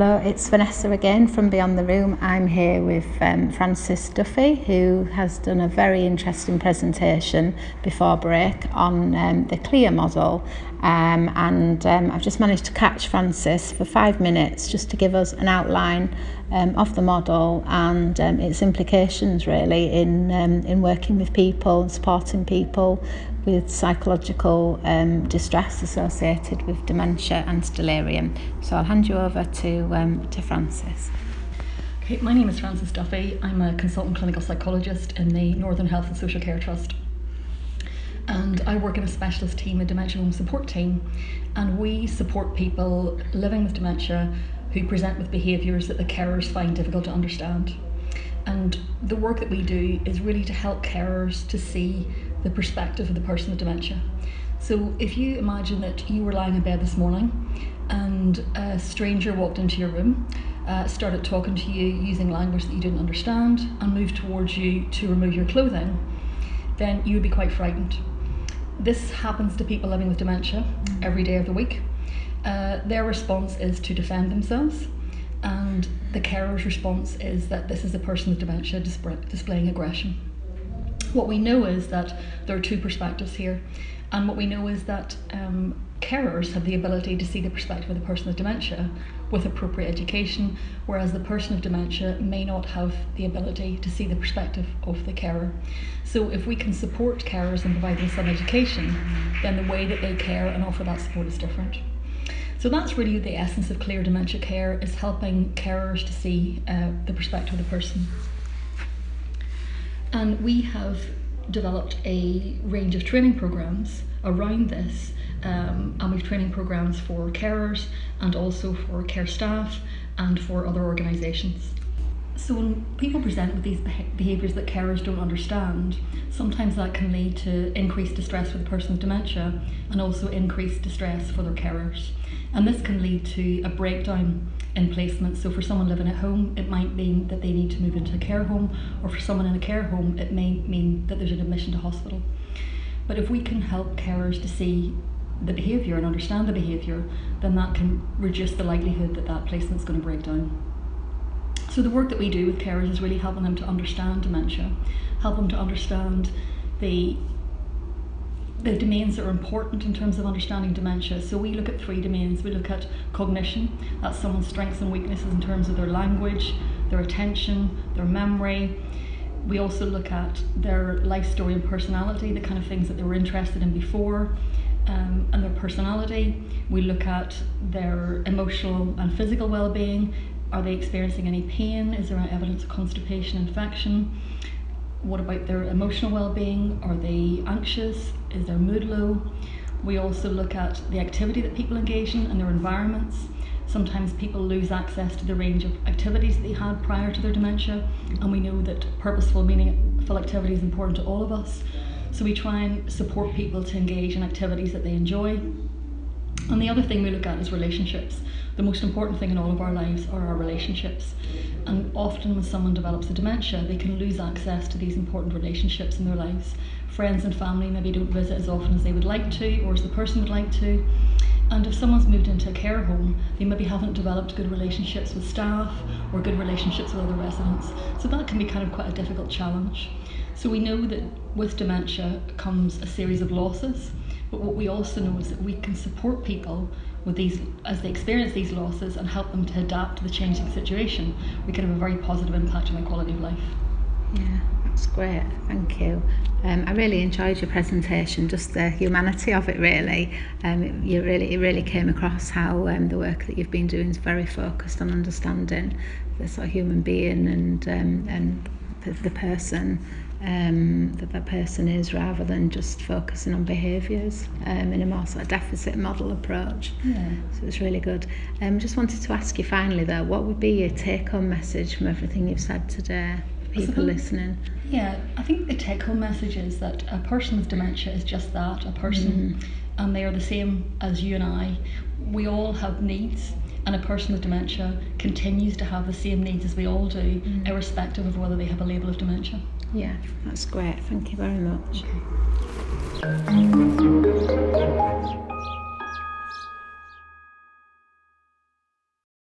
Hello, it's Vanessa again from Beyond the Room. I'm here with um, Francis Duffy, who has done a very interesting presentation before break on um, the CLIA model Um, and um, I've just managed to catch Francis for five minutes just to give us an outline um, of the model and um, its implications really in, um, in working with people and supporting people with psychological um, distress associated with dementia and delirium. So I'll hand you over to, um, to Francis. Okay, my name is Francis Duffy. I'm a consultant clinical psychologist in the Northern Health and Social Care Trust. And I work in a specialist team, a dementia home support team, and we support people living with dementia who present with behaviours that the carers find difficult to understand. And the work that we do is really to help carers to see the perspective of the person with dementia. So if you imagine that you were lying in bed this morning and a stranger walked into your room, uh, started talking to you using language that you didn't understand, and moved towards you to remove your clothing, then you would be quite frightened. This happens to people living with dementia every day of the week. Uh, their response is to defend themselves, and the carer's response is that this is a person with dementia displaying aggression what we know is that there are two perspectives here. And what we know is that um, carers have the ability to see the perspective of the person with dementia with appropriate education, whereas the person with dementia may not have the ability to see the perspective of the carer. So, if we can support carers and provide them some education, then the way that they care and offer that support is different. So that's really the essence of clear dementia care is helping carers to see uh, the perspective of the person. And we have developed a range of training programs around this. Um, and we've training programs for carers and also for care staff and for other organisations. So when people present with these behaviours that carers don't understand, sometimes that can lead to increased distress for the person with dementia and also increased distress for their carers. And this can lead to a breakdown in placement. So for someone living at home, it might mean that they need to move into a care home, or for someone in a care home, it may mean that there's an admission to hospital. But if we can help carers to see the behaviour and understand the behaviour, then that can reduce the likelihood that that placement is going to break down. So the work that we do with carers is really helping them to understand dementia, help them to understand the the domains that are important in terms of understanding dementia. So we look at three domains. We look at cognition, that's someone's strengths and weaknesses in terms of their language, their attention, their memory. We also look at their life story and personality, the kind of things that they were interested in before, um, and their personality. We look at their emotional and physical well-being. Are they experiencing any pain? Is there evidence of constipation, infection? What about their emotional well-being? Are they anxious? Is their mood low? We also look at the activity that people engage in and their environments. Sometimes people lose access to the range of activities that they had prior to their dementia, and we know that purposeful, meaningful activity is important to all of us. So we try and support people to engage in activities that they enjoy. And the other thing we look at is relationships. The most important thing in all of our lives are our relationships. And often, when someone develops a dementia, they can lose access to these important relationships in their lives. Friends and family maybe don't visit as often as they would like to, or as the person would like to. And if someone's moved into a care home, they maybe haven't developed good relationships with staff or good relationships with other residents. So that can be kind of quite a difficult challenge. So we know that with dementia comes a series of losses, but what we also know is that we can support people with these as they experience these losses and help them to adapt to the changing situation, we can have a very positive impact on their quality of life. Yeah, that's great. Thank you. Um, I really enjoyed your presentation, just the humanity of it. Really, um, you really it really came across how um, the work that you've been doing is very focused on understanding the sort of human being and um, and the, the person um, that that person is rather than just focusing on behaviours um, in a more sort of deficit model approach. Yeah. So it's really good. Um, just wanted to ask you finally though, what would be your take-home message from everything you've said today? People listening. Yeah, I think the take-home message is that a person with dementia is just that, a person, mm. and they are the same as you and I. We all have needs and a person with dementia continues to have the same needs as we all do, mm. irrespective of whether they have a label of dementia. Yeah, that's great. Thank you very much. Okay.